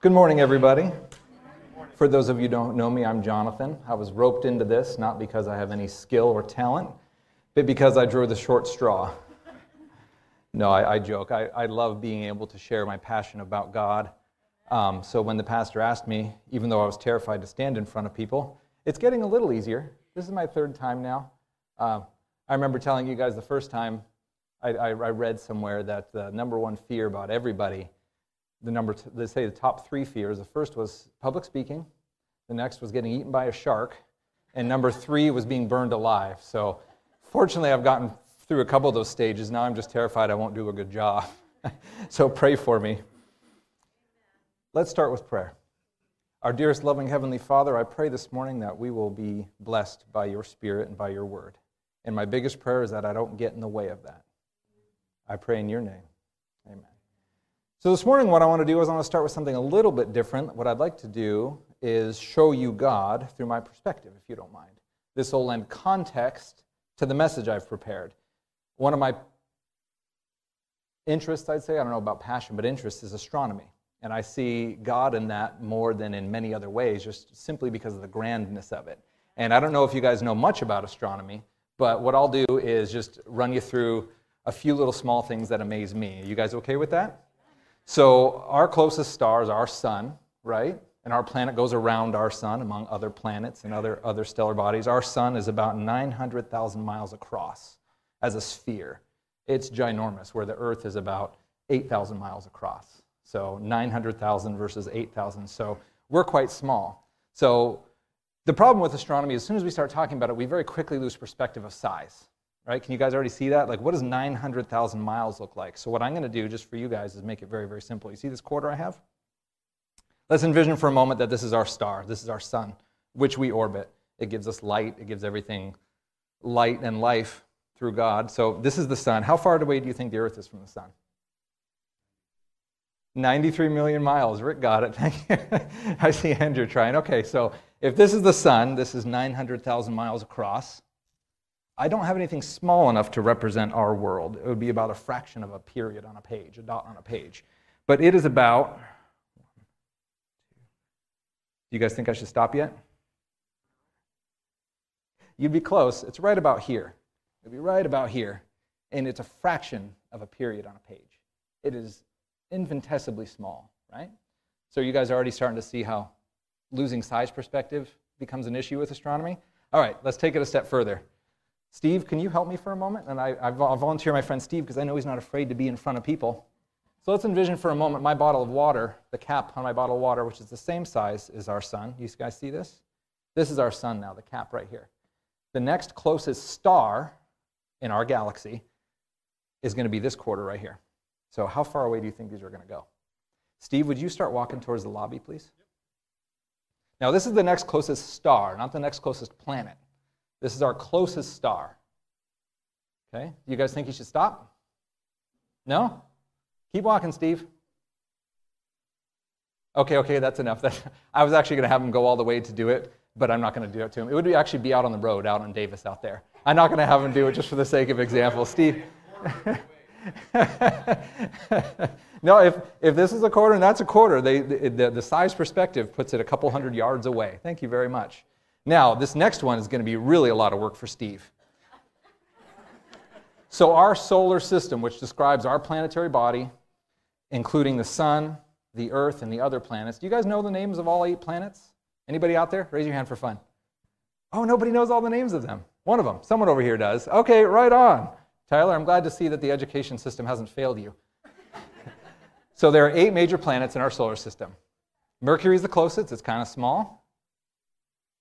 Good morning, everybody. For those of you who don't know me, I'm Jonathan. I was roped into this not because I have any skill or talent, but because I drew the short straw. No, I, I joke. I, I, love being able to share my passion about God. Um, so when the pastor asked me, even though I was terrified to stand in front of people, it's getting a little easier. This is my third time now. Uh, I remember telling you guys the first time I, I read somewhere that the number one fear about everybody the number, they say the top three fears. The first was public speaking, the next was getting eaten by a shark, and number three was being burned alive. So, fortunately, I've gotten through a couple of those stages. Now I'm just terrified I won't do a good job. so, pray for me. Let's start with prayer. Our dearest, loving Heavenly Father, I pray this morning that we will be blessed by your Spirit and by your word. And my biggest prayer is that I don't get in the way of that. I pray in your name. So, this morning, what I want to do is I want to start with something a little bit different. What I'd like to do is show you God through my perspective, if you don't mind. This will lend context to the message I've prepared. One of my interests, I'd say, I don't know about passion, but interest is astronomy. And I see God in that more than in many other ways, just simply because of the grandness of it. And I don't know if you guys know much about astronomy, but what I'll do is just run you through a few little small things that amaze me. Are you guys okay with that? So, our closest star is our sun, right? And our planet goes around our sun, among other planets and other, other stellar bodies. Our sun is about 900,000 miles across as a sphere. It's ginormous, where the Earth is about 8,000 miles across. So, 900,000 versus 8,000. So, we're quite small. So, the problem with astronomy, as soon as we start talking about it, we very quickly lose perspective of size right? Can you guys already see that? Like, what does 900,000 miles look like? So what I'm going to do, just for you guys, is make it very, very simple. You see this quarter I have? Let's envision for a moment that this is our star. This is our sun, which we orbit. It gives us light. It gives everything light and life through God. So this is the sun. How far away do you think the Earth is from the sun? 93 million miles. Rick got it. Thank you. I see Andrew trying. Okay, so if this is the sun, this is 900,000 miles across. I don't have anything small enough to represent our world. It would be about a fraction of a period on a page, a dot on a page. But it is about. Do you guys think I should stop yet? You'd be close. It's right about here. It'd be right about here. And it's a fraction of a period on a page. It is infinitesimally small, right? So you guys are already starting to see how losing size perspective becomes an issue with astronomy. All right, let's take it a step further. Steve, can you help me for a moment? And I, I volunteer my friend Steve because I know he's not afraid to be in front of people. So let's envision for a moment my bottle of water, the cap on my bottle of water, which is the same size as our sun. You guys see this? This is our sun now, the cap right here. The next closest star in our galaxy is going to be this quarter right here. So how far away do you think these are going to go? Steve, would you start walking towards the lobby, please? Now, this is the next closest star, not the next closest planet. This is our closest star. Okay? You guys think you should stop? No? Keep walking, Steve. Okay, okay, that's enough. I was actually going to have him go all the way to do it, but I'm not going to do it to him. It would actually be out on the road, out on Davis out there. I'm not going to have him do it just for the sake of example. Steve. no, if, if this is a quarter and that's a quarter, they, the, the size perspective puts it a couple hundred yards away. Thank you very much. Now, this next one is going to be really a lot of work for Steve. So, our solar system, which describes our planetary body, including the sun, the earth, and the other planets. Do you guys know the names of all eight planets? Anybody out there? Raise your hand for fun. Oh, nobody knows all the names of them. One of them. Someone over here does. Okay, right on. Tyler, I'm glad to see that the education system hasn't failed you. so, there are eight major planets in our solar system. Mercury is the closest, it's kind of small.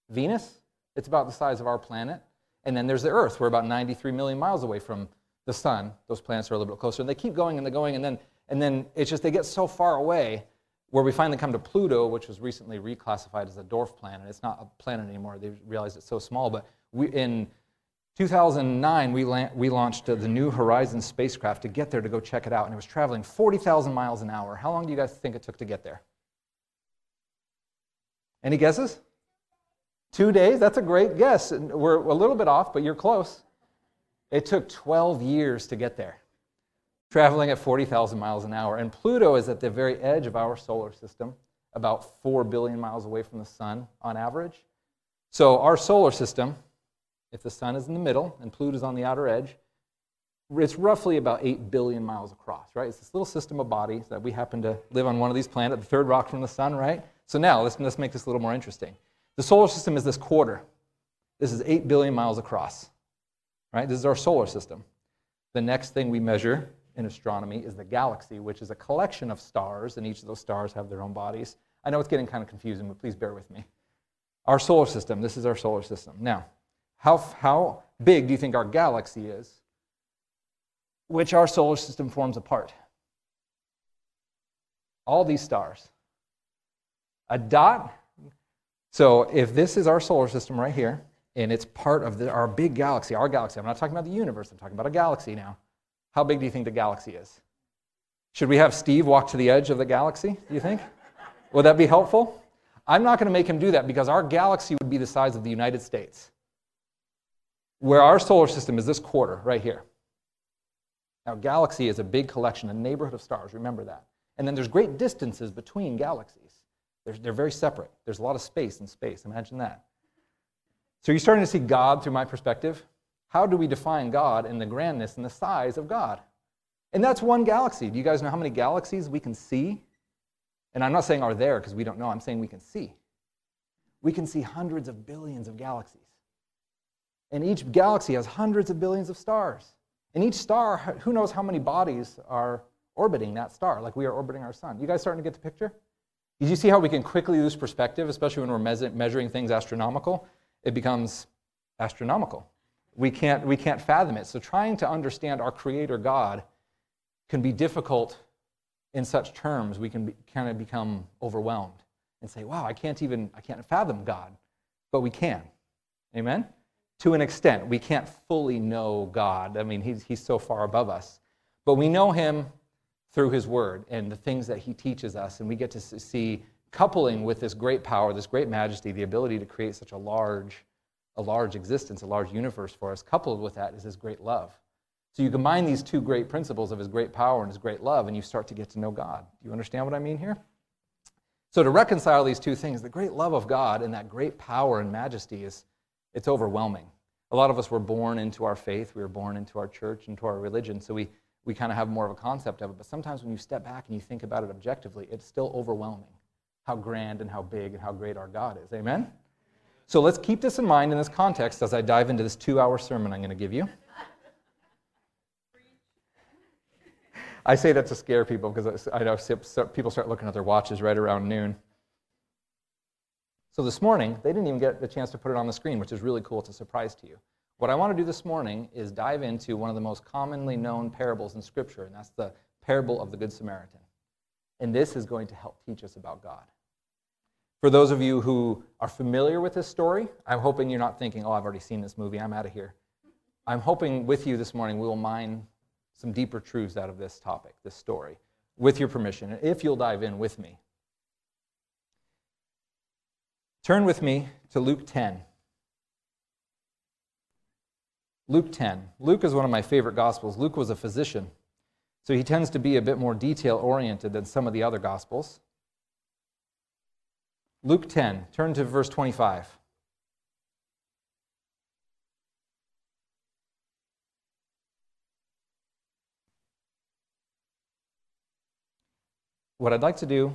Venus, it's about the size of our planet. And then there's the Earth. We're about 93 million miles away from the sun. Those planets are a little bit closer. And they keep going and they're going. And then, and then it's just they get so far away where we finally come to Pluto, which was recently reclassified as a dwarf planet. It's not a planet anymore. They realized it's so small. But we, in 2009, we, la- we launched uh, the New Horizons spacecraft to get there to go check it out. And it was traveling 40,000 miles an hour. How long do you guys think it took to get there? Any guesses? Two days? That's a great guess. We're a little bit off, but you're close. It took 12 years to get there, traveling at 40,000 miles an hour. And Pluto is at the very edge of our solar system, about 4 billion miles away from the sun on average. So, our solar system, if the sun is in the middle and Pluto is on the outer edge, it's roughly about 8 billion miles across, right? It's this little system of bodies that we happen to live on one of these planets, the third rock from the sun, right? So now let's, let's make this a little more interesting. The solar system is this quarter. This is 8 billion miles across, right? This is our solar system. The next thing we measure in astronomy is the galaxy, which is a collection of stars, and each of those stars have their own bodies. I know it's getting kind of confusing, but please bear with me. Our solar system, this is our solar system. Now, how, how big do you think our galaxy is? which our solar system forms a part. All these stars. A dot. So if this is our solar system right here, and it's part of the, our big galaxy, our galaxy, I'm not talking about the universe, I'm talking about a galaxy now. How big do you think the galaxy is? Should we have Steve walk to the edge of the galaxy, do you think? Would that be helpful? I'm not going to make him do that because our galaxy would be the size of the United States. Where our solar system is this quarter right here. Now, galaxy is a big collection, a neighborhood of stars. Remember that. And then there's great distances between galaxies. They're, they're very separate. There's a lot of space in space. Imagine that. So you're starting to see God through my perspective. How do we define God in the grandness and the size of God? And that's one galaxy. Do you guys know how many galaxies we can see? And I'm not saying are there because we don't know. I'm saying we can see. We can see hundreds of billions of galaxies. And each galaxy has hundreds of billions of stars. And each star, who knows how many bodies are orbiting that star, like we are orbiting our sun. You guys starting to get the picture? Did you see how we can quickly lose perspective, especially when we're measuring things astronomical? It becomes astronomical. We can't, we can't fathom it. So trying to understand our Creator God can be difficult in such terms. We can be, kind of become overwhelmed and say, wow, I can't even, I can't fathom God. But we can. Amen? to an extent. We can't fully know God. I mean, he's, he's so far above us. But we know him through his word and the things that he teaches us. And we get to see, coupling with this great power, this great majesty, the ability to create such a large, a large existence, a large universe for us, coupled with that is his great love. So you combine these two great principles of his great power and his great love, and you start to get to know God. Do you understand what I mean here? So to reconcile these two things, the great love of God and that great power and majesty is it's overwhelming. A lot of us were born into our faith, we were born into our church, into our religion, so we, we kind of have more of a concept of it. But sometimes when you step back and you think about it objectively, it's still overwhelming how grand and how big and how great our God is. Amen? So let's keep this in mind in this context as I dive into this two hour sermon I'm going to give you. I say that to scare people because I know people start looking at their watches right around noon. So this morning, they didn't even get the chance to put it on the screen, which is really cool. It's a surprise to you. What I want to do this morning is dive into one of the most commonly known parables in Scripture, and that's the parable of the Good Samaritan. And this is going to help teach us about God. For those of you who are familiar with this story, I'm hoping you're not thinking, oh, I've already seen this movie, I'm out of here. I'm hoping with you this morning we will mine some deeper truths out of this topic, this story, with your permission, if you'll dive in with me. Turn with me to Luke 10. Luke 10. Luke is one of my favorite gospels. Luke was a physician, so he tends to be a bit more detail oriented than some of the other gospels. Luke 10. Turn to verse 25. What I'd like to do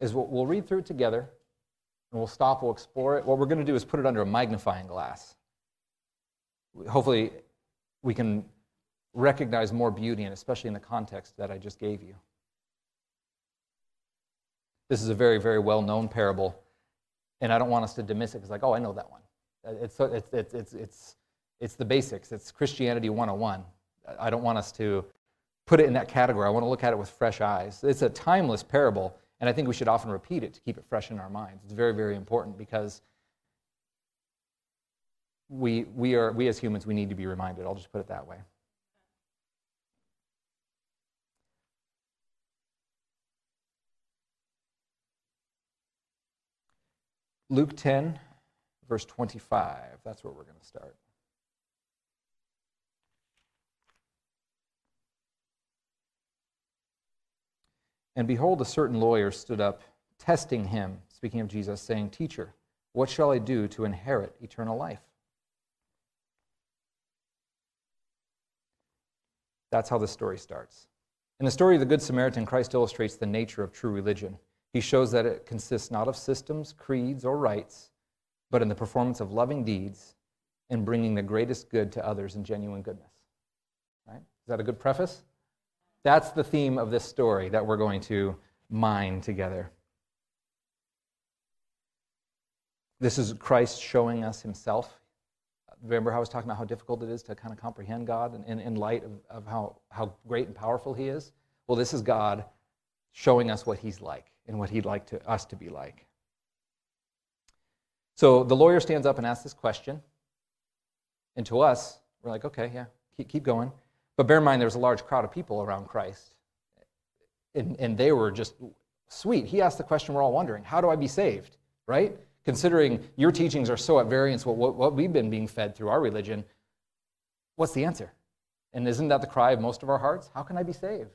is we'll read through it together and we'll stop, we'll explore it. What we're going to do is put it under a magnifying glass. Hopefully, we can recognize more beauty, and especially in the context that I just gave you. This is a very, very well known parable, and I don't want us to dismiss it because, like, oh, I know that one. It's, it's, it's, it's, it's, it's the basics, it's Christianity 101. I don't want us to put it in that category. I want to look at it with fresh eyes. It's a timeless parable, and I think we should often repeat it to keep it fresh in our minds. It's very, very important because we, we, are, we as humans, we need to be reminded. I'll just put it that way. Luke 10, verse 25. That's where we're going to start. And behold, a certain lawyer stood up testing him, speaking of Jesus, saying, Teacher, what shall I do to inherit eternal life? That's how the story starts. In the story of the Good Samaritan, Christ illustrates the nature of true religion. He shows that it consists not of systems, creeds, or rites, but in the performance of loving deeds and bringing the greatest good to others in genuine goodness. Right? Is that a good preface? That's the theme of this story that we're going to mine together. This is Christ showing us himself. Remember how I was talking about how difficult it is to kind of comprehend God in, in, light of, of how, how great and powerful he is? Well, this is God showing us what he's like and what he'd like to, us to be like. So the lawyer stands up and asks this question. And to us, we're like, okay, yeah, keep, keep going. But bear in mind, there's a large crowd of people around Christ. And, and they were just sweet. He asked the question we're all wondering how do I be saved? Right? Considering your teachings are so at variance with what, what we've been being fed through our religion, what's the answer? And isn't that the cry of most of our hearts? How can I be saved?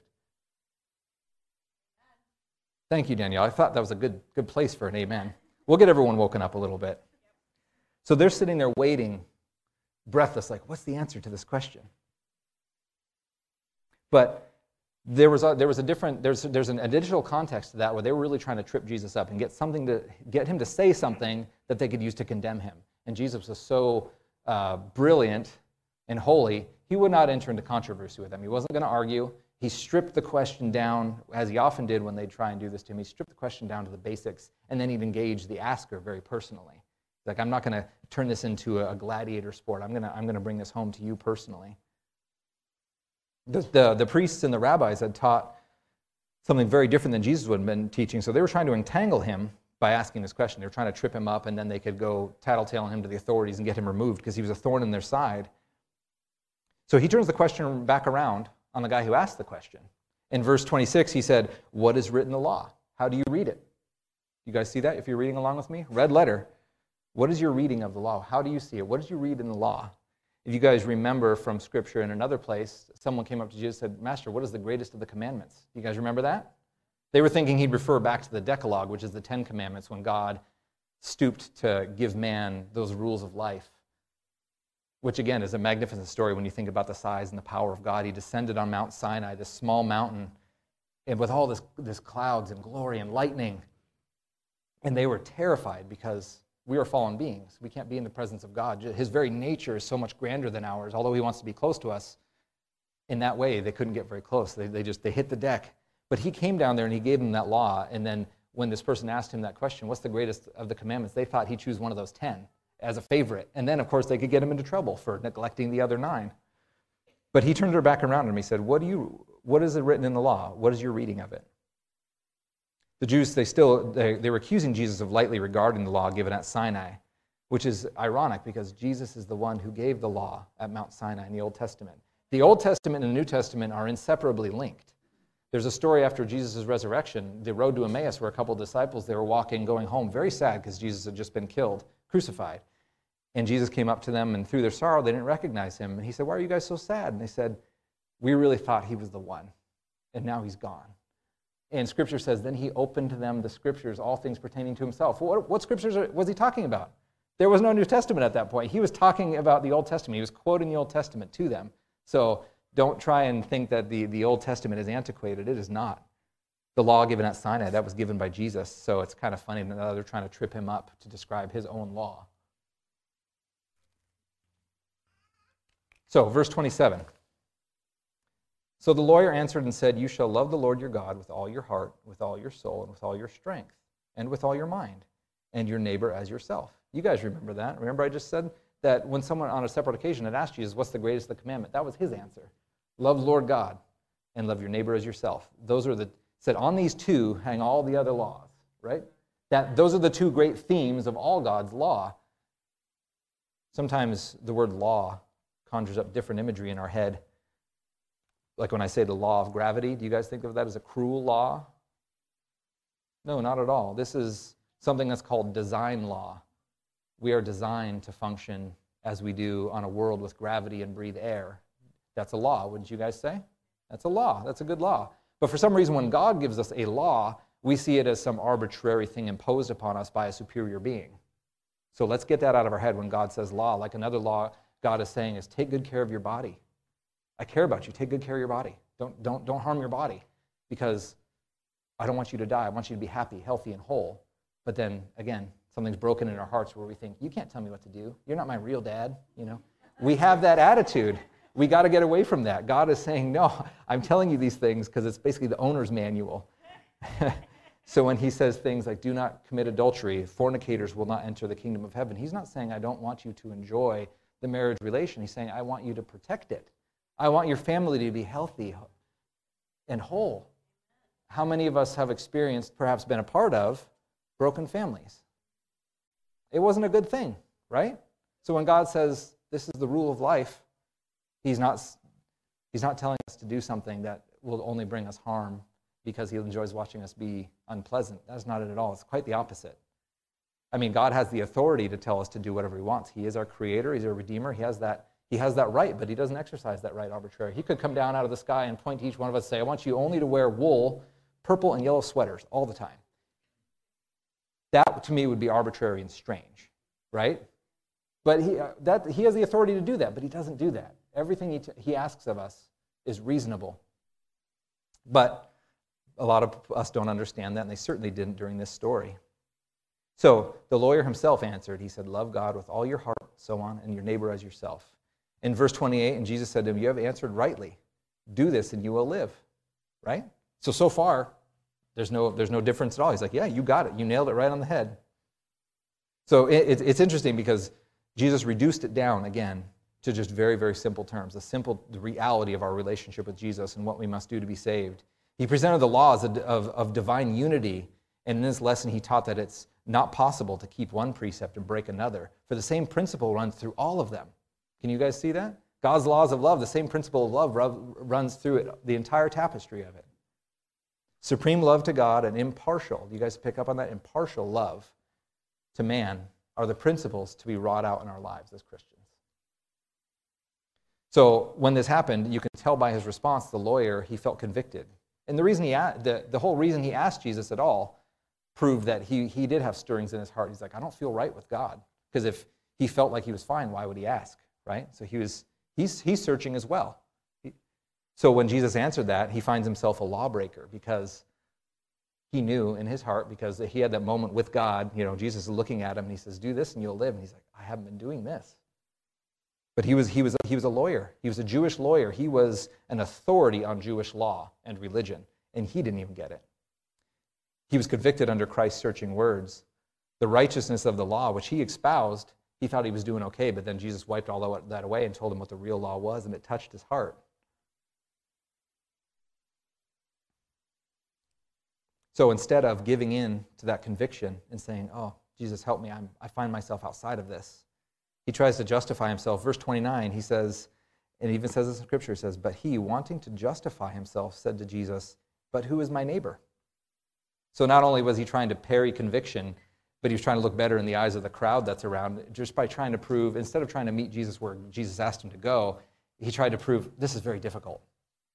Thank you, Danielle. I thought that was a good, good place for an amen. We'll get everyone woken up a little bit. So they're sitting there waiting, breathless, like, what's the answer to this question? But there was a, there was a different, there's, there's an additional context to that where they were really trying to trip Jesus up and get something to, get him to say something that they could use to condemn him. And Jesus was so uh, brilliant and holy, he would not enter into controversy with them. He wasn't going to argue. He stripped the question down, as he often did when they'd try and do this to him. He stripped the question down to the basics, and then he'd engage the asker very personally. Like, I'm not going to turn this into a gladiator sport. I'm going to I'm going to bring this home to you personally. The, the, the priests and the rabbis had taught something very different than Jesus would have been teaching, so they were trying to entangle him by asking this question. They were trying to trip him up, and then they could go tattletale him to the authorities and get him removed because he was a thorn in their side. So he turns the question back around on the guy who asked the question. In verse 26, he said, What is written in the law? How do you read it? You guys see that if you're reading along with me? Red letter. What is your reading of the law? How do you see it? What did you read in the law? If you guys remember from Scripture in another place, someone came up to Jesus and said, Master, what is the greatest of the commandments? You guys remember that? They were thinking he'd refer back to the Decalogue, which is the Ten Commandments, when God stooped to give man those rules of life, which again is a magnificent story when you think about the size and the power of God. He descended on Mount Sinai, this small mountain, and with all this, this clouds and glory and lightning. And they were terrified because we are fallen beings. We can't be in the presence of God. His very nature is so much grander than ours, although he wants to be close to us. In that way, they couldn't get very close. They, they just they hit the deck. But he came down there and he gave them that law. And then when this person asked him that question, what's the greatest of the commandments? They thought he'd choose one of those ten as a favorite. And then, of course, they could get him into trouble for neglecting the other nine. But he turned her back around and he said, What do you what is it written in the law? What is your reading of it? The Jews, they still, they, they were accusing Jesus of lightly regarding the law given at Sinai, which is ironic because Jesus is the one who gave the law at Mount Sinai in the Old Testament. The Old Testament and the New Testament are inseparably linked. There's a story after Jesus' resurrection, the road to Emmaus, where a couple of disciples, they were walking, going home, very sad because Jesus had just been killed, crucified. And Jesus came up to them, and through their sorrow, they didn't recognize him. And he said, Why are you guys so sad? And they said, We really thought he was the one, and now he's gone. And scripture says, then he opened to them the scriptures, all things pertaining to himself. What, what scriptures was he talking about? There was no New Testament at that point. He was talking about the Old Testament. He was quoting the Old Testament to them. So don't try and think that the, the Old Testament is antiquated. It is not. The law given at Sinai, that was given by Jesus. So it's kind of funny that they're trying to trip him up to describe his own law. So, verse 27. So the lawyer answered and said, You shall love the Lord your God with all your heart, with all your soul, and with all your strength, and with all your mind, and your neighbor as yourself. You guys remember that. Remember, I just said that when someone on a separate occasion had asked Jesus, What's the greatest of the commandment? That was his answer. Love Lord God and love your neighbor as yourself. Those are the, said, on these two hang all the other laws, right? That, those are the two great themes of all God's law. Sometimes the word law conjures up different imagery in our head like when I say the law of gravity, do you guys think of that as a cruel law? No, not at all. This is something that's called design law. We are designed to function as we do on a world with gravity and breathe air. That's a law, wouldn't you guys say? That's a law. That's a good law. But for some reason, when God gives us a law, we see it as some arbitrary thing imposed upon us by a superior being. So let's get that out of our head when God says law. Like another law God is saying is take good care of your body. I care about you. Take good care of your body. Don't, don't, don't harm your body because I don't want you to die. I want you to be happy, healthy, and whole. But then again, something's broken in our hearts where we think, you can't tell me what to do. You're not my real dad, you know. We have that attitude. We got to get away from that. God is saying, no, I'm telling you these things because it's basically the owner's manual. so when he says things like, do not commit adultery, fornicators will not enter the kingdom of heaven, he's not saying, I don't want you to enjoy the marriage relation. He's saying, I want you to protect it. I want your family to be healthy and whole. How many of us have experienced, perhaps been a part of, broken families? It wasn't a good thing, right? So when God says this is the rule of life, he's not, he's not telling us to do something that will only bring us harm because he enjoys watching us be unpleasant. That's not it at all. It's quite the opposite. I mean, God has the authority to tell us to do whatever he wants. He is our creator, he's our redeemer. He has that he has that right, but he doesn't exercise that right arbitrarily. He could come down out of the sky and point to each one of us and say, I want you only to wear wool, purple, and yellow sweaters all the time. That, to me, would be arbitrary and strange, right? But he, uh, that, he has the authority to do that, but he doesn't do that. Everything he, he asks of us is reasonable. But a lot of us don't understand that, and they certainly didn't during this story. So the lawyer himself answered. He said, Love God with all your heart, so on, and your neighbor as yourself. In verse 28, and Jesus said to him, You have answered rightly. Do this and you will live. Right? So, so far, there's no, there's no difference at all. He's like, Yeah, you got it. You nailed it right on the head. So it, it's interesting because Jesus reduced it down again to just very, very simple terms the simple the reality of our relationship with Jesus and what we must do to be saved. He presented the laws of, of, of divine unity, and in this lesson, he taught that it's not possible to keep one precept and break another, for the same principle runs through all of them. Can you guys see that? God's laws of love, the same principle of love runs through it, the entire tapestry of it. Supreme love to God and impartial, you guys pick up on that? Impartial love to man are the principles to be wrought out in our lives as Christians. So when this happened, you can tell by his response, the lawyer, he felt convicted. And the reason he, the, the whole reason he asked Jesus at all proved that he, he did have stirrings in his heart. He's like, I don't feel right with God. Because if he felt like he was fine, why would he ask? Right? So he was, he's, he's searching as well. so when Jesus answered that, he finds himself a lawbreaker because he knew in his heart, because he had that moment with God, you know, Jesus is looking at him and he says, Do this and you'll live. And he's like, I haven't been doing this. But he was, he, was, he was a lawyer. He was a Jewish lawyer. He was an authority on Jewish law and religion, and he didn't even get it. He was convicted under Christ's searching words. The righteousness of the law, which he espoused, he thought he was doing okay, but then Jesus wiped all that away and told him what the real law was, and it touched his heart. So instead of giving in to that conviction and saying, Oh, Jesus, help me, I'm, I find myself outside of this, he tries to justify himself. Verse 29, he says, and even says this in Scripture, says, But he, wanting to justify himself, said to Jesus, But who is my neighbor? So not only was he trying to parry conviction, but he was trying to look better in the eyes of the crowd that's around just by trying to prove, instead of trying to meet Jesus where Jesus asked him to go, he tried to prove this is very difficult.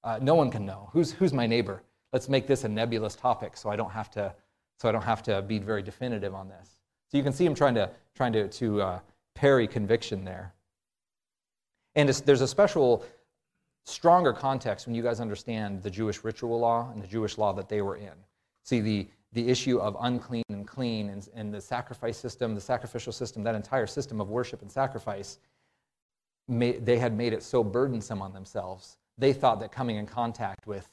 Uh, no one can know. Who's, who's my neighbor? Let's make this a nebulous topic so I don't have to, so I don't have to be very definitive on this. So you can see him trying to, trying to, to uh, parry conviction there. And there's a special, stronger context when you guys understand the Jewish ritual law and the Jewish law that they were in. See, the, the issue of unclean and clean and, and the sacrifice system, the sacrificial system, that entire system of worship and sacrifice, they had made it so burdensome on themselves. They thought that coming in contact with,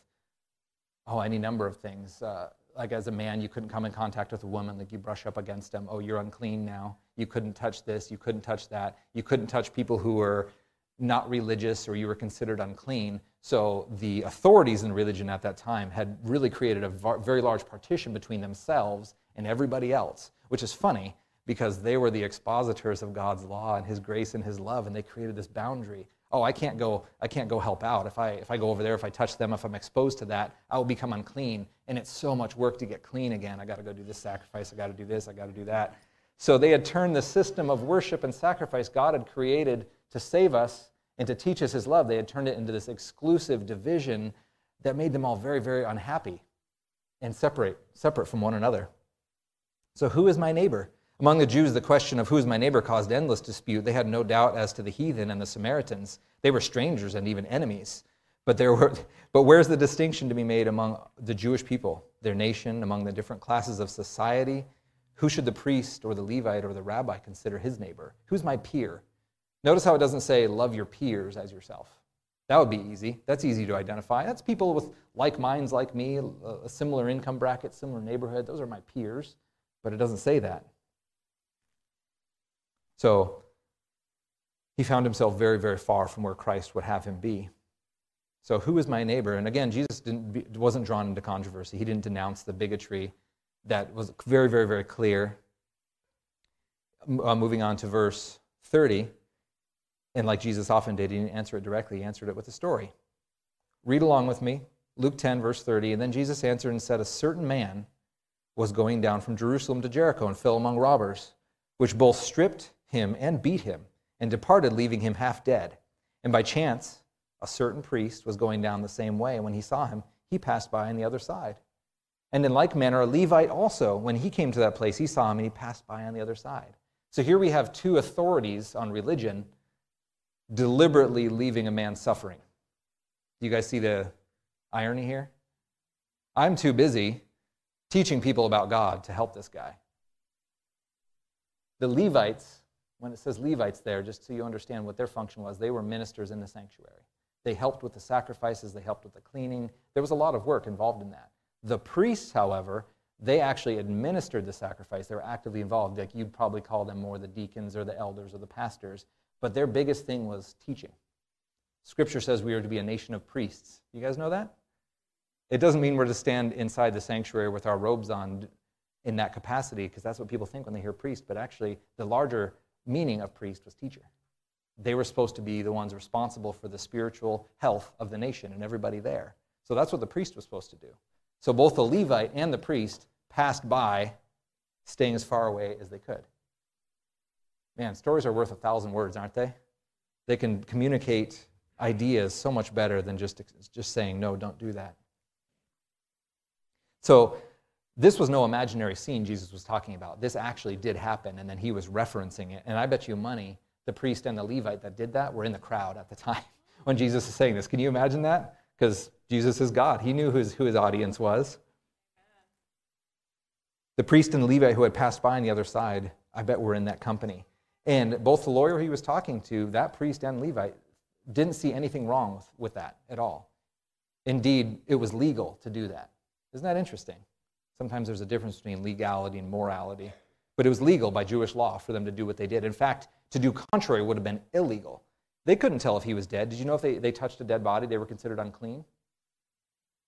oh, any number of things, uh, like as a man, you couldn't come in contact with a woman, like you brush up against them, oh, you're unclean now. You couldn't touch this, you couldn't touch that. You couldn't touch people who were not religious or you were considered unclean. So the authorities in religion at that time had really created a very large partition between themselves and everybody else, which is funny because they were the expositors of God's law and his grace and his love and they created this boundary. Oh, I can't go I can't go help out. If I if I go over there, if I touch them, if I'm exposed to that, I will become unclean and it's so much work to get clean again. I got to go do this sacrifice, I got to do this, I got to do that. So they had turned the system of worship and sacrifice God had created to save us and to teach us his love, they had turned it into this exclusive division that made them all very, very unhappy. and separate, separate from one another. So, who is my neighbor? Among the Jews, the question of who is my neighbor caused endless dispute. They had no doubt as to the heathen and the Samaritans. They were strangers and even enemies. But, there were, but where's the distinction to be made among the Jewish people, their nation, among the different classes of society? Who should the priest or the Levite or the rabbi consider his neighbor? Who's my peer? Notice how it doesn't say love your peers as yourself. That would be easy. That's easy to identify. That's people with like minds like me, a similar income bracket, similar neighborhood. Those are my peers. But it doesn't say that. So he found himself very, very far from where Christ would have him be. So, who is my neighbor? And again, Jesus wasn't drawn into controversy. He didn't denounce the bigotry that was very, very, very clear. Uh, moving on to verse 30. And like Jesus often did, he didn't answer it directly, he answered it with a story. Read along with me, Luke 10, verse 30. And then Jesus answered and said, A certain man was going down from Jerusalem to Jericho and fell among robbers, which both stripped him and beat him, and departed, leaving him half dead. And by chance, a certain priest was going down the same way, and when he saw him, he passed by on the other side. And in like manner, a Levite also, when he came to that place, he saw him and he passed by on the other side. So here we have two authorities on religion deliberately leaving a man suffering. Do you guys see the irony here? I'm too busy teaching people about God to help this guy. The Levites, when it says Levites there, just so you understand what their function was, they were ministers in the sanctuary. They helped with the sacrifices, they helped with the cleaning. There was a lot of work involved in that. The priests, however, they actually administered the sacrifice. They were actively involved. Like you'd probably call them more the deacons or the elders or the pastors. But their biggest thing was teaching. Scripture says we are to be a nation of priests. You guys know that? It doesn't mean we're to stand inside the sanctuary with our robes on in that capacity, because that's what people think when they hear priest. But actually, the larger meaning of priest was teacher. They were supposed to be the ones responsible for the spiritual health of the nation and everybody there. So that's what the priest was supposed to do. So both the Levite and the priest passed by, staying as far away as they could. Man, stories are worth a thousand words, aren't they? They can communicate ideas so much better than just, just saying, no, don't do that. So, this was no imaginary scene Jesus was talking about. This actually did happen, and then he was referencing it. And I bet you money the priest and the Levite that did that were in the crowd at the time when Jesus is saying this. Can you imagine that? Because Jesus is God. He knew who his, who his audience was. The priest and the Levite who had passed by on the other side, I bet were in that company. And both the lawyer he was talking to, that priest and Levite, didn't see anything wrong with, with that at all. Indeed, it was legal to do that. Isn't that interesting? Sometimes there's a difference between legality and morality. But it was legal by Jewish law for them to do what they did. In fact, to do contrary would have been illegal. They couldn't tell if he was dead. Did you know if they, they touched a dead body, they were considered unclean?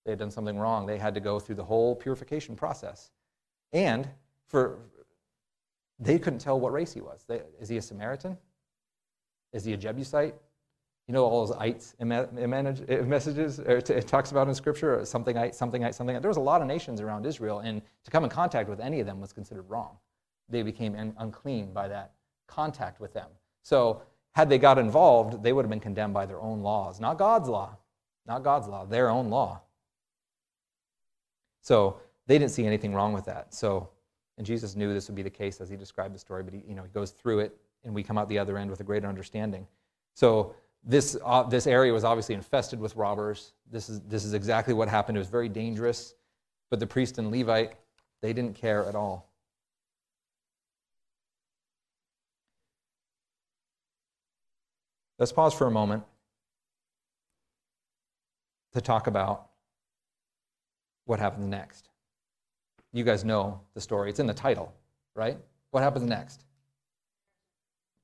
They had done something wrong. They had to go through the whole purification process. And for, they couldn't tell what race he was. They, is he a Samaritan? Is he a Jebusite? You know all those ites messages it talks about in Scripture, something ite, something ite, something. There was a lot of nations around Israel, and to come in contact with any of them was considered wrong. They became unclean by that contact with them. So had they got involved, they would have been condemned by their own laws, not God's law, not God's law, their own law. So they didn't see anything wrong with that. So and Jesus knew this would be the case as he described the story, but he, you know, he goes through it and we come out the other end with a greater understanding. So this, uh, this area was obviously infested with robbers. This is, this is exactly what happened. It was very dangerous. But the priest and Levite, they didn't care at all. Let's pause for a moment to talk about what happens next. You guys know the story. It's in the title, right? What happens next?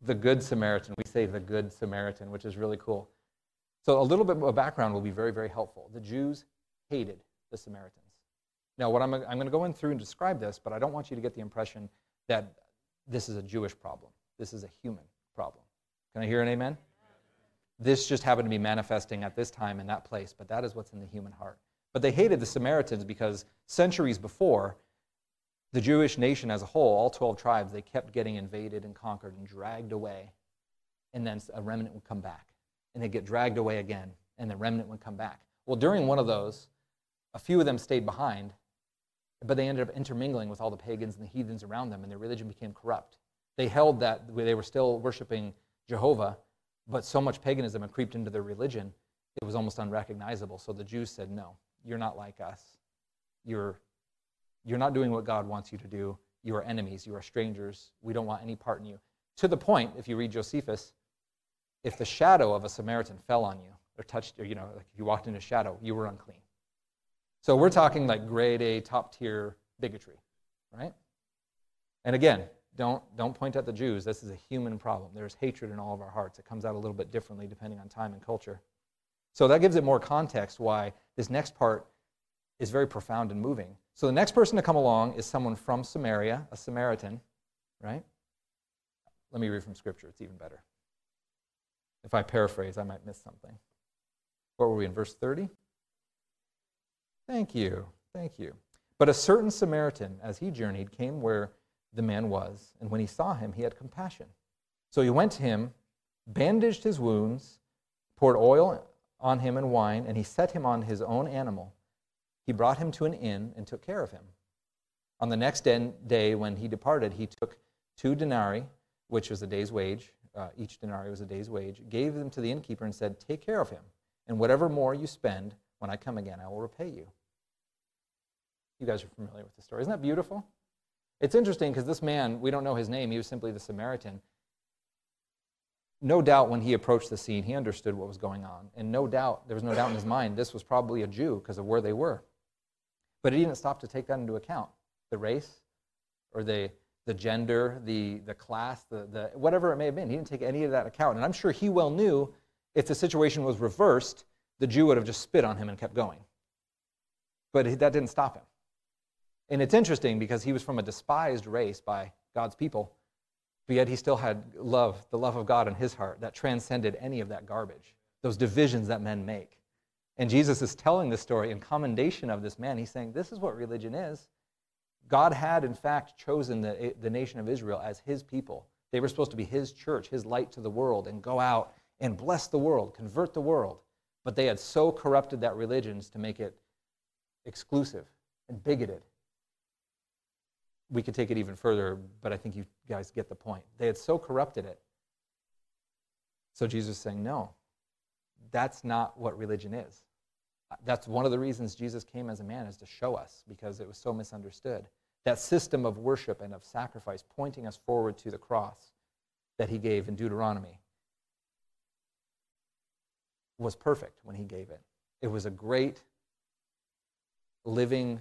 The Good Samaritan. We say the Good Samaritan, which is really cool. So, a little bit of background will be very, very helpful. The Jews hated the Samaritans. Now, what I'm, I'm going to go in through and describe this, but I don't want you to get the impression that this is a Jewish problem. This is a human problem. Can I hear an amen? This just happened to be manifesting at this time in that place, but that is what's in the human heart. But they hated the Samaritans because centuries before, the Jewish nation as a whole, all 12 tribes, they kept getting invaded and conquered and dragged away. And then a remnant would come back. And they'd get dragged away again, and the remnant would come back. Well, during one of those, a few of them stayed behind, but they ended up intermingling with all the pagans and the heathens around them, and their religion became corrupt. They held that they were still worshiping Jehovah, but so much paganism had creeped into their religion, it was almost unrecognizable. So the Jews said, No, you're not like us. You're, you're not doing what God wants you to do. You are enemies. You are strangers. We don't want any part in you. To the point, if you read Josephus, if the shadow of a Samaritan fell on you or touched, or, you know, like if you walked in a shadow, you were unclean. So we're talking like grade A, top tier bigotry, right? And again, don't, don't point at the Jews. This is a human problem. There's hatred in all of our hearts. It comes out a little bit differently depending on time and culture. So that gives it more context why this next part is very profound and moving. So the next person to come along is someone from Samaria, a Samaritan, right? Let me read from Scripture, it's even better. If I paraphrase, I might miss something. What were we in, verse 30? Thank you, thank you. But a certain Samaritan, as he journeyed, came where the man was, and when he saw him, he had compassion. So he went to him, bandaged his wounds, poured oil on him and wine, and he set him on his own animal. He brought him to an inn and took care of him. On the next day, when he departed, he took two denarii, which was a day's wage, uh, each denarii was a day's wage, gave them to the innkeeper and said, Take care of him, and whatever more you spend, when I come again, I will repay you. You guys are familiar with the story. Isn't that beautiful? It's interesting because this man, we don't know his name, he was simply the Samaritan. No doubt when he approached the scene, he understood what was going on. And no doubt, there was no doubt in his mind, this was probably a Jew because of where they were. But he didn't stop to take that into account the race or the, the gender, the, the class, the, the, whatever it may have been. He didn't take any of that account. And I'm sure he well knew if the situation was reversed, the Jew would have just spit on him and kept going. But that didn't stop him. And it's interesting because he was from a despised race by God's people, but yet he still had love, the love of God in his heart that transcended any of that garbage, those divisions that men make. And Jesus is telling this story in commendation of this man. He's saying, This is what religion is. God had, in fact, chosen the, the nation of Israel as his people. They were supposed to be his church, his light to the world, and go out and bless the world, convert the world. But they had so corrupted that religion to make it exclusive and bigoted we could take it even further, but I think you guys get the point. They had so corrupted it. So Jesus is saying, no, that's not what religion is. That's one of the reasons Jesus came as a man, is to show us, because it was so misunderstood. That system of worship and of sacrifice pointing us forward to the cross that he gave in Deuteronomy was perfect when he gave it. It was a great living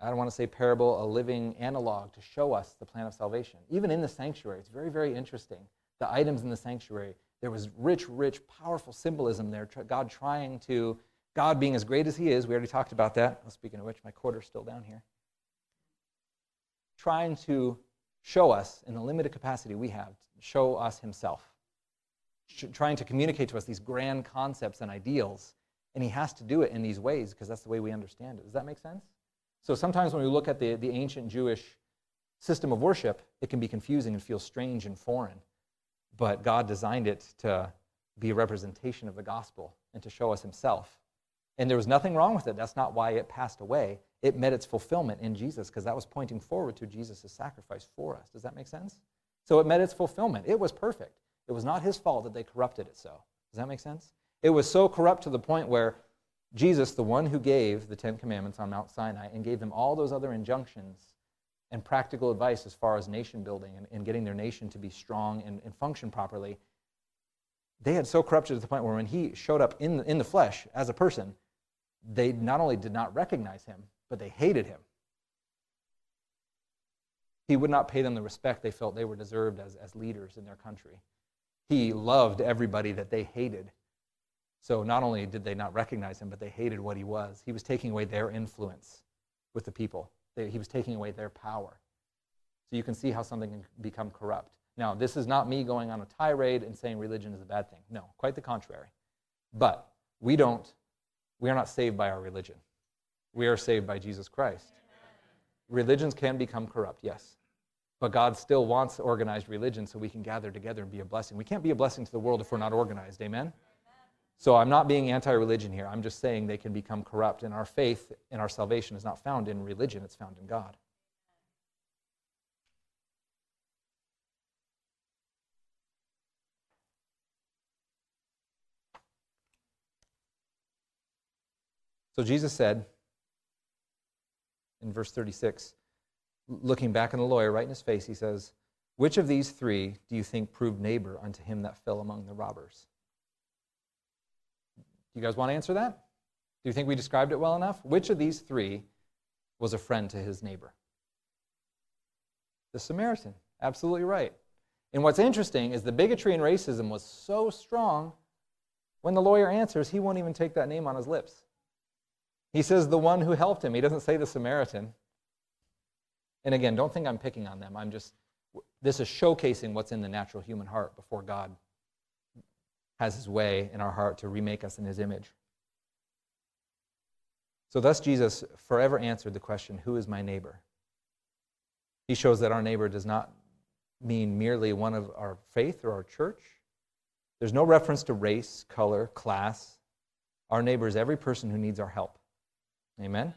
I don't want to say parable, a living analog to show us the plan of salvation. Even in the sanctuary, it's very, very interesting. The items in the sanctuary, there was rich, rich, powerful symbolism there. God trying to, God being as great as He is, we already talked about that. Well, speaking of which, my quarter's still down here. Trying to show us, in the limited capacity we have, show us Himself. Trying to communicate to us these grand concepts and ideals. And He has to do it in these ways because that's the way we understand it. Does that make sense? So sometimes when we look at the, the ancient Jewish system of worship, it can be confusing and feel strange and foreign. But God designed it to be a representation of the gospel and to show us himself. And there was nothing wrong with it. That's not why it passed away. It met its fulfillment in Jesus because that was pointing forward to Jesus' sacrifice for us. Does that make sense? So it met its fulfillment. It was perfect. It was not his fault that they corrupted it so. Does that make sense? It was so corrupt to the point where Jesus, the one who gave the Ten Commandments on Mount Sinai and gave them all those other injunctions and practical advice as far as nation building and, and getting their nation to be strong and, and, function properly, they had so corrupted to the point where when he showed up in the, in the flesh as a person, they not only did not recognize him, but they hated him. He would not pay them the respect they felt they were deserved as, as leaders in their country. He loved everybody that they hated so not only did they not recognize him, but they hated what he was. He was taking away their influence with the people, they, he was taking away their power. So you can see how something can become corrupt. Now, this is not me going on a tirade and saying religion is a bad thing. No, quite the contrary. But we don't, we are not saved by our religion. We are saved by Jesus Christ. Religions can become corrupt, yes. But God still wants organized religion so we can gather together and be a blessing. We can't be a blessing to the world if we're not organized. Amen? So I'm not being anti religion here. I'm just saying they can become corrupt. And our faith and our salvation is not found in religion, it's found in God. So Jesus said in verse 36, looking back on the lawyer right in his face, he says, Which of these three do you think proved neighbor unto him that fell among the robbers? You guys want to answer that? Do you think we described it well enough? Which of these three was a friend to his neighbor? The Samaritan. Absolutely right. And what's interesting is the bigotry and racism was so strong, when the lawyer answers, he won't even take that name on his lips. He says the one who helped him. He doesn't say the Samaritan. And again, don't think I'm picking on them. I'm just, this is showcasing what's in the natural human heart before God has his way in our heart to remake us in his image. So, thus, Jesus forever answered the question Who is my neighbor? He shows that our neighbor does not mean merely one of our faith or our church. There's no reference to race, color, class. Our neighbor is every person who needs our help. Amen?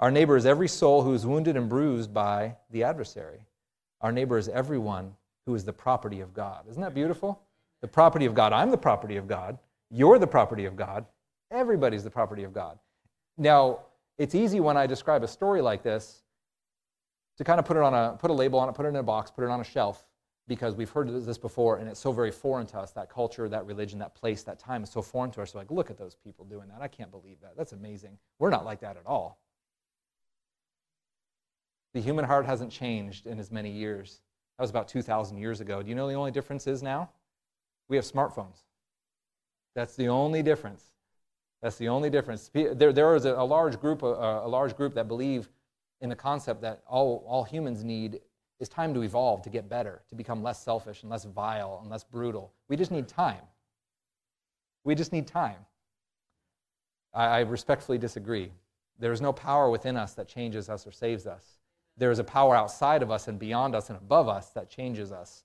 Our neighbor is every soul who is wounded and bruised by the adversary. Our neighbor is everyone who is the property of God. Isn't that beautiful? The property of God. I'm the property of God. You're the property of God. Everybody's the property of God. Now, it's easy when I describe a story like this to kind of put it on a put a label on it, put it in a box, put it on a shelf, because we've heard this before and it's so very foreign to us. That culture, that religion, that place, that time is so foreign to us. We're like, look at those people doing that. I can't believe that. That's amazing. We're not like that at all. The human heart hasn't changed in as many years. That was about 2,000 years ago. Do you know the only difference is now? We have smartphones. That's the only difference. That's the only difference. There, there is a, a large group, a, a large group that believe in the concept that all, all humans need is time to evolve, to get better, to become less selfish and less vile and less brutal. We just need time. We just need time. I, I respectfully disagree. There is no power within us that changes us or saves us. There is a power outside of us and beyond us and above us that changes us.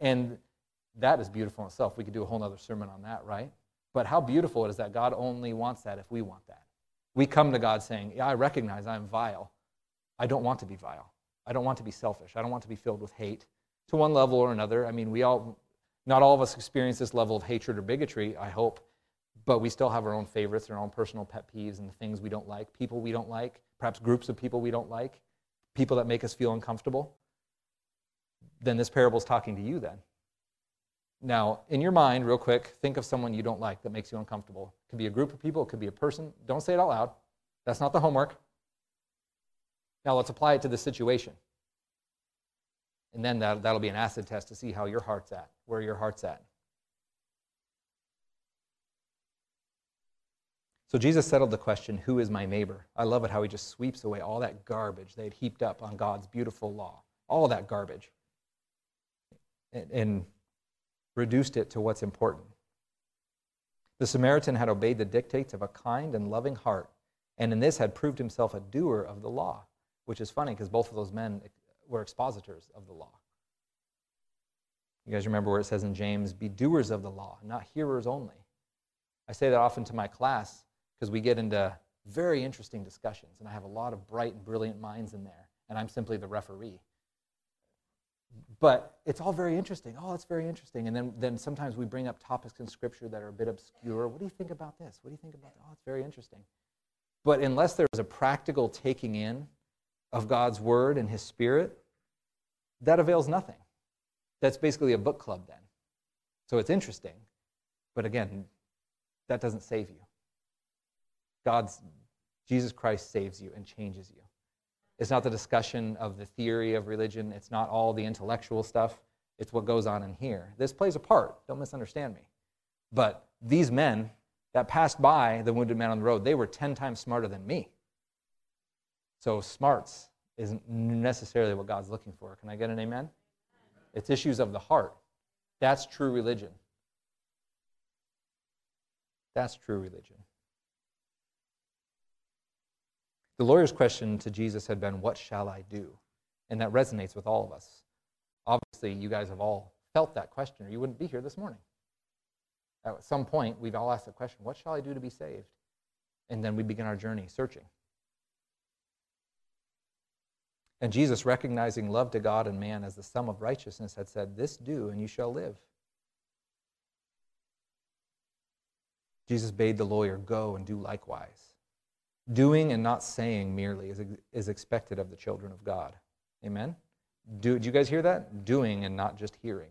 And that is beautiful in itself. We could do a whole other sermon on that, right? But how beautiful it is that God only wants that if we want that. We come to God saying, Yeah, I recognize I'm vile. I don't want to be vile. I don't want to be selfish. I don't want to be filled with hate to one level or another. I mean, we all, not all of us experience this level of hatred or bigotry, I hope, but we still have our own favorites, our own personal pet peeves, and the things we don't like, people we don't like, perhaps groups of people we don't like, people that make us feel uncomfortable. Then this parable is talking to you then. Now, in your mind, real quick, think of someone you don't like that makes you uncomfortable. It could be a group of people, it could be a person. Don't say it out loud. That's not the homework. Now let's apply it to the situation. And then that, that'll be an acid test to see how your heart's at, where your heart's at. So Jesus settled the question, Who is my neighbor? I love it how he just sweeps away all that garbage they had heaped up on God's beautiful law, all that garbage, and, and reduced it to what's important. The Samaritan had obeyed the dictates of a kind and loving heart, and in this had proved himself a doer of the law which is funny because both of those men were expositors of the law. You guys remember where it says in James, be doers of the law, not hearers only. I say that often to my class because we get into very interesting discussions, and I have a lot of bright and brilliant minds in there, and I'm simply the referee. But it's all very interesting. Oh, it's very interesting. And then, then sometimes we bring up topics in Scripture that are a bit obscure. What do you think about this? What do you think about that? Oh, it's very interesting. But unless there's a practical taking in of God's Word and His Spirit, that avails nothing. That's basically a book club then. So it's interesting, but again, that doesn't save you. God's Jesus Christ saves you and changes you. It's not the discussion of the theory of religion, it's not all the intellectual stuff, it's what goes on in here. This plays a part, don't misunderstand me. But these men that passed by the wounded man on the road, they were 10 times smarter than me. So smarts isn't necessarily what God's looking for. Can I get an amen? It's issues of the heart. That's true religion. That's true religion. The lawyer's question to Jesus had been, What shall I do? And that resonates with all of us. Obviously, you guys have all felt that question, or you wouldn't be here this morning. At some point, we've all asked the question, What shall I do to be saved? And then we begin our journey searching. And Jesus, recognizing love to God and man as the sum of righteousness, had said, This do, and you shall live. Jesus bade the lawyer, Go and do likewise. Doing and not saying merely is, is expected of the children of God. Amen? Do, you guys hear that? Doing and not just hearing.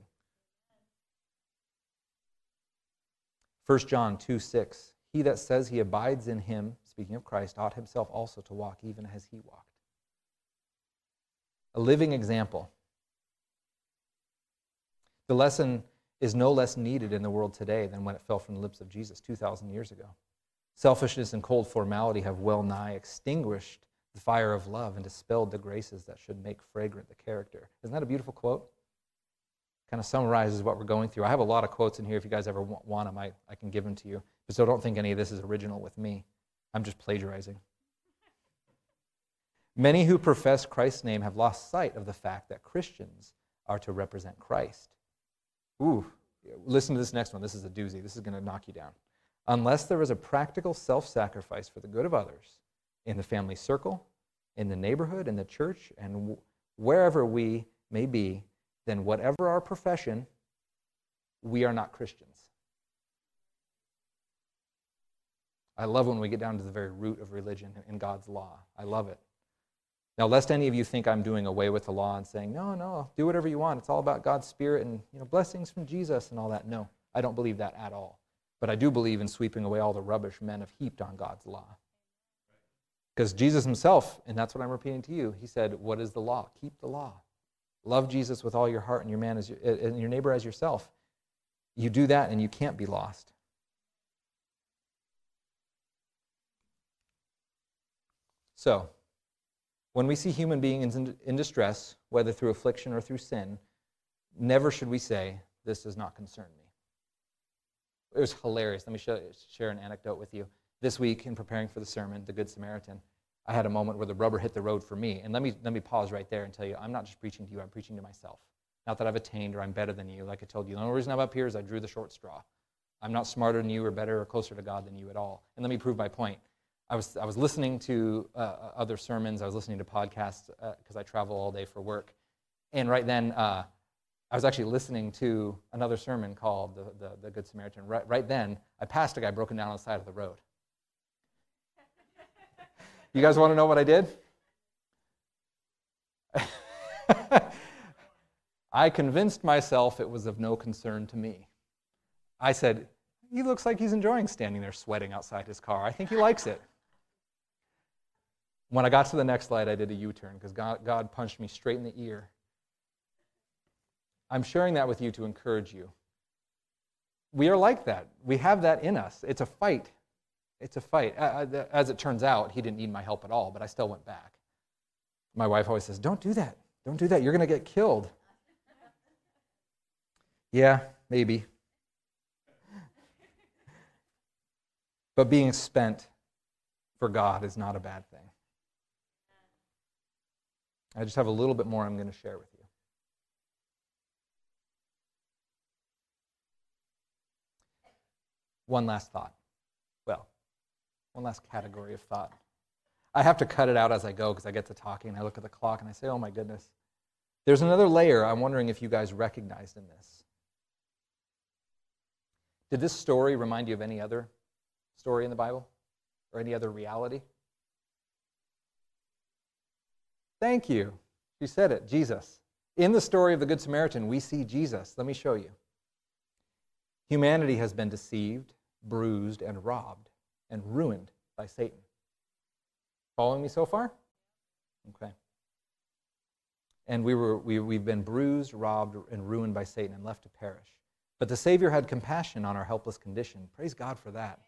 1 John 2 6. He that says he abides in him, speaking of Christ, ought himself also to walk even as he walked. A living example. The lesson is no less needed in the world today than when it fell from the lips of Jesus 2,000 years ago. Selfishness and cold formality have well nigh extinguished the fire of love and dispelled the graces that should make fragrant the character. Isn't that a beautiful quote? Kind of summarizes what we're going through. I have a lot of quotes in here. If you guys ever want them, I, I can give them to you. But so don't think any of this is original with me. I'm just plagiarizing. Many who profess Christ's name have lost sight of the fact that Christians are to represent Christ. Ooh, listen to this next one. This is a doozy. This is going to knock you down. Unless there is a practical self sacrifice for the good of others in the family circle, in the neighborhood, in the church, and wherever we may be, then whatever our profession, we are not Christians. I love when we get down to the very root of religion in God's law. I love it. Now, lest any of you think I'm doing away with the law and saying, no, no, do whatever you want. It's all about God's Spirit and you know, blessings from Jesus and all that. No, I don't believe that at all. But I do believe in sweeping away all the rubbish men have heaped on God's law. Because Jesus himself, and that's what I'm repeating to you, he said, What is the law? Keep the law. Love Jesus with all your heart and your man as your, eh, and your neighbor as yourself. You do that and you can't be lost. So, when we see human beings in, in distress, whether through affliction or through sin, never should we say, This does not concern me. It was hilarious. Let me show, share an anecdote with you. This week, in preparing for the sermon, The Good Samaritan, I had a moment where the rubber hit the road for me. And let me, let me pause right there and tell you, I'm not just preaching to you, I'm preaching to myself. Not that I've attained or I'm better than you. Like I told you, the only reason I'm up here is I drew the short straw. I'm not smarter than you or better or closer to God than you at all. And let me prove my point. I was, I was listening to uh, other sermons, I was listening to podcasts because uh, I travel all day for work. And right then, uh, I was actually listening to another sermon called The, the, the Good Samaritan. Right, right then, I passed a guy broken down on the side of the road. You guys want to know what I did? I convinced myself it was of no concern to me. I said, He looks like he's enjoying standing there sweating outside his car. I think he likes it. When I got to the next light, I did a U turn because God, God punched me straight in the ear. I'm sharing that with you to encourage you. We are like that. We have that in us. It's a fight. It's a fight. As it turns out, he didn't need my help at all, but I still went back. My wife always says, Don't do that. Don't do that. You're going to get killed. yeah, maybe. But being spent for God is not a bad thing. I just have a little bit more I'm going to share with you. One last thought. Well, one last category of thought. I have to cut it out as I go because I get to talking and I look at the clock and I say, oh my goodness. There's another layer I'm wondering if you guys recognized in this. Did this story remind you of any other story in the Bible or any other reality? Thank you. She said it, Jesus. In the story of the Good Samaritan, we see Jesus. Let me show you. Humanity has been deceived, bruised, and robbed and ruined by Satan. Following me so far? Okay. And we were, we, we've been bruised, robbed, and ruined by Satan and left to perish. But the Savior had compassion on our helpless condition. Praise God for that.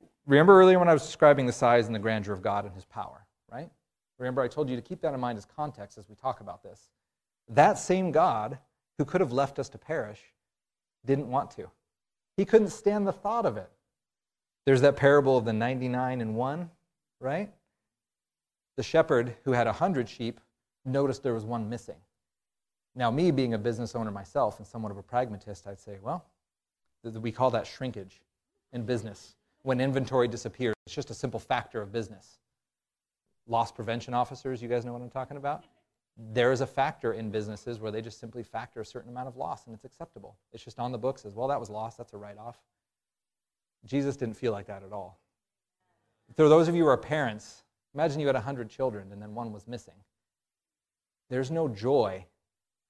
Amen. Remember earlier when I was describing the size and the grandeur of God and his power, right? Remember, I told you to keep that in mind as context as we talk about this. That same God who could have left us to perish didn't want to. He couldn't stand the thought of it. There's that parable of the 99 and 1, right? The shepherd who had 100 sheep noticed there was one missing. Now, me being a business owner myself and somewhat of a pragmatist, I'd say, well, We call that shrinkage in business. When inventory disappears, it's just a simple factor of business. Loss prevention officers, you guys know what I'm talking about? There is a factor in businesses where they just simply factor a certain amount of loss and it's acceptable. It's just on the books as well, that was loss, that's a write off. Jesus didn't feel like that at all. For those of you who are parents, imagine you had 100 children and then one was missing. There's no joy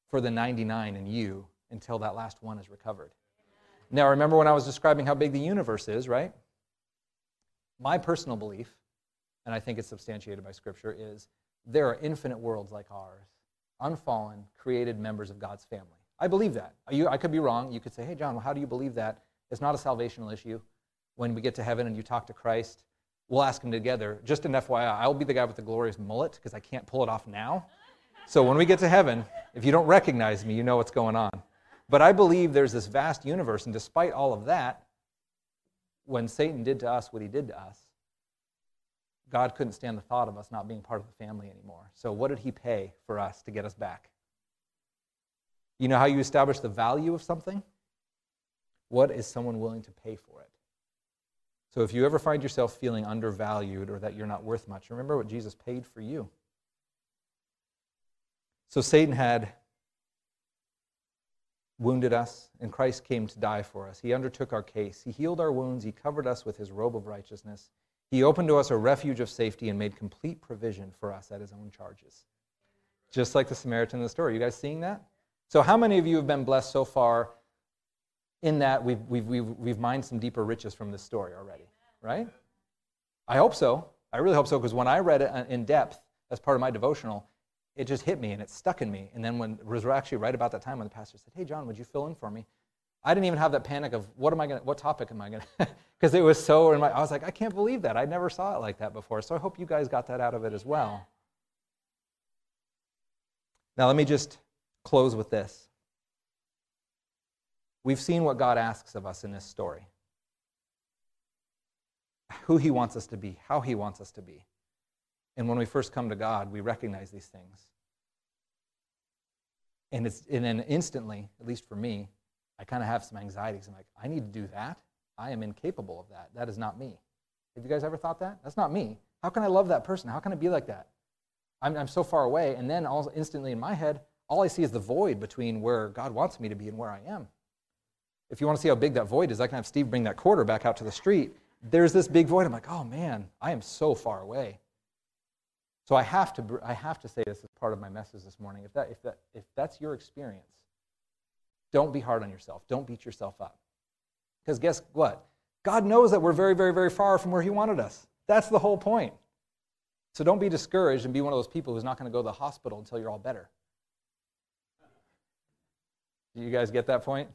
for the 99 in you until that last one is recovered. Now, remember when I was describing how big the universe is, right? My personal belief, and I think it's substantiated by Scripture, is there are infinite worlds like ours, unfallen, created members of God's family. I believe that. I could be wrong. You could say, hey, John, well, how do you believe that? It's not a salvational issue. When we get to heaven and you talk to Christ, we'll ask him together. Just an FYI, I'll be the guy with the glorious mullet because I can't pull it off now. So when we get to heaven, if you don't recognize me, you know what's going on. But I believe there's this vast universe, and despite all of that, when Satan did to us what he did to us, God couldn't stand the thought of us not being part of the family anymore. So, what did he pay for us to get us back? You know how you establish the value of something? What is someone willing to pay for it? So, if you ever find yourself feeling undervalued or that you're not worth much, remember what Jesus paid for you. So, Satan had wounded us, and Christ came to die for us. He undertook our case. He healed our wounds. He covered us with his robe of righteousness. He opened to us a refuge of safety and made complete provision for us at his own charges. Just like the Samaritan in the story. You guys seeing that? So, how many of you have been blessed so far in that we've, we've, we've, we've mined some deeper riches from this story already? Right? I hope so. I really hope so, because when I read it uh, in depth as part of my devotional, it just hit me and it stuck in me. And then when it was actually right about that time when the pastor said, Hey, John, would you fill in for me? I didn't even have that panic of what am I going to, what topic am I going to, because it was so in my, I was like, I can't believe that. I never saw it like that before. So I hope you guys got that out of it as well. Now, let me just close with this. We've seen what God asks of us in this story who He wants us to be, how He wants us to be. And when we first come to God, we recognize these things. And, it's, and then instantly, at least for me, I kind of have some anxieties. I'm like, I need to do that. I am incapable of that. That is not me. Have you guys ever thought that? That's not me. How can I love that person? How can I be like that? I'm, I'm so far away. And then all, instantly in my head, all I see is the void between where God wants me to be and where I am. If you want to see how big that void is, I can have Steve bring that quarter back out to the street. There's this big void. I'm like, oh man, I am so far away. So I have to, I have to say this as part of my message this morning. If, that, if, that, if that's your experience, don't be hard on yourself. Don't beat yourself up. Because guess what? God knows that we're very, very, very far from where He wanted us. That's the whole point. So don't be discouraged and be one of those people who's not going to go to the hospital until you're all better. Do you guys get that point?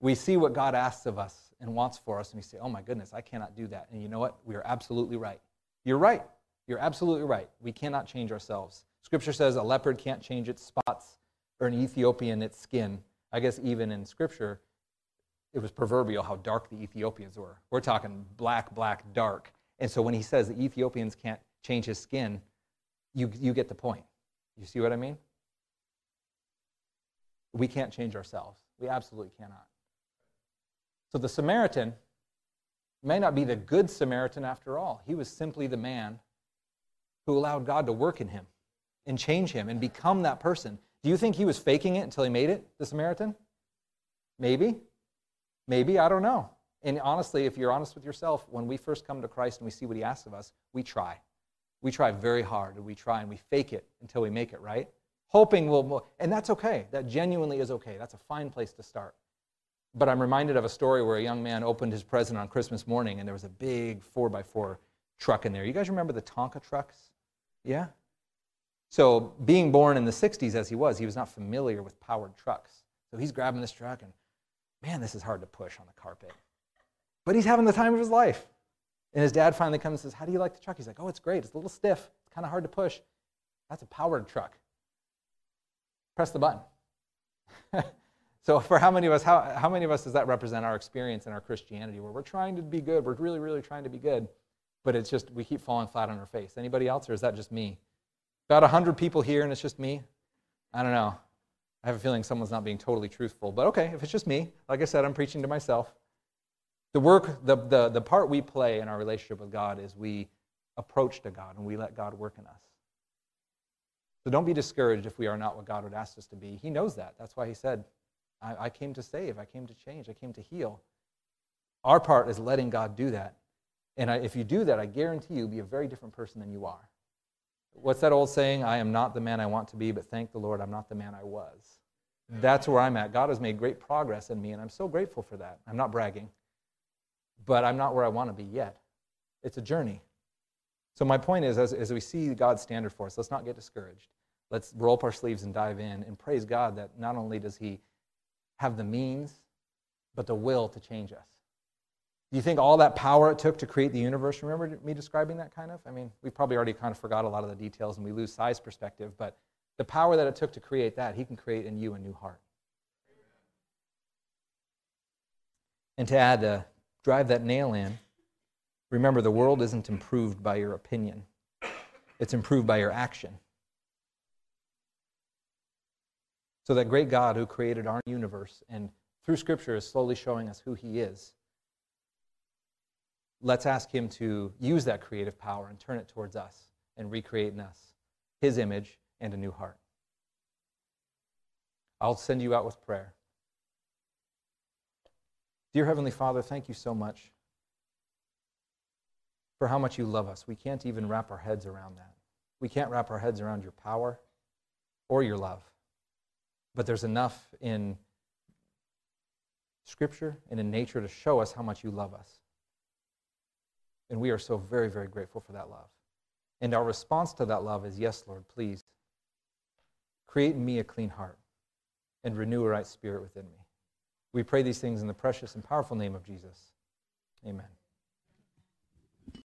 We see what God asks of us and wants for us, and we say, oh my goodness, I cannot do that. And you know what? We are absolutely right. You're right. You're absolutely right. We cannot change ourselves. Scripture says a leopard can't change its spots or an Ethiopian its skin. I guess even in Scripture, it was proverbial how dark the Ethiopians were. We're talking black, black, dark. And so when he says the Ethiopians can't change his skin, you, you get the point. You see what I mean? We can't change ourselves. We absolutely cannot. So the Samaritan may not be the good Samaritan after all. He was simply the man who allowed God to work in him and change him and become that person. Do you think he was faking it until he made it, the Samaritan? Maybe. Maybe. I don't know. And honestly, if you're honest with yourself, when we first come to Christ and we see what he asks of us, we try. We try very hard and we try and we fake it until we make it, right? Hoping we'll, and that's okay. That genuinely is okay. That's a fine place to start. But I'm reminded of a story where a young man opened his present on Christmas morning and there was a big 4x4 truck in there. You guys remember the Tonka trucks? Yeah? So, being born in the 60s as he was, he was not familiar with powered trucks. So, he's grabbing this truck and, man, this is hard to push on the carpet. But he's having the time of his life. And his dad finally comes and says, How do you like the truck? He's like, Oh, it's great. It's a little stiff. It's kind of hard to push. That's a powered truck. Press the button. so, for how many of us, how, how many of us does that represent our experience in our Christianity where we're trying to be good? We're really, really trying to be good but it's just we keep falling flat on our face. Anybody else, or is that just me? About 100 people here, and it's just me? I don't know. I have a feeling someone's not being totally truthful, but okay, if it's just me, like I said, I'm preaching to myself. The work, the, the, the part we play in our relationship with God is we approach to God and we let God work in us. So don't be discouraged if we are not what God would ask us to be. He knows that. That's why He said, I, I came to save, I came to change, I came to heal. Our part is letting God do that. And I, if you do that, I guarantee you'll be a very different person than you are. What's that old saying? I am not the man I want to be, but thank the Lord I'm not the man I was. That's where I'm at. God has made great progress in me, and I'm so grateful for that. I'm not bragging, but I'm not where I want to be yet. It's a journey. So, my point is, as, as we see God's standard for us, let's not get discouraged. Let's roll up our sleeves and dive in and praise God that not only does He have the means, but the will to change us. Do you think all that power it took to create the universe? Remember me describing that kind of? I mean, we probably already kind of forgot a lot of the details and we lose size perspective, but the power that it took to create that, He can create in you a new heart. And to add, uh, drive that nail in, remember the world isn't improved by your opinion, it's improved by your action. So, that great God who created our universe and through Scripture is slowly showing us who He is let's ask Him to use that creative power and turn it towards us and recreate in us His image and a new heart. I'll send you out with prayer. Dear Heavenly Father, thank you so much for how much you love us. We can't even wrap our heads around that. We can't wrap our heads around your power or your love. But there's enough in Scripture and in nature to show us how much you love us. And we are so very, very grateful for that love. And our response to that love is yes, Lord, please create in me a clean heart and renew a right spirit within me. We pray these things in the precious and powerful name of Jesus. Amen.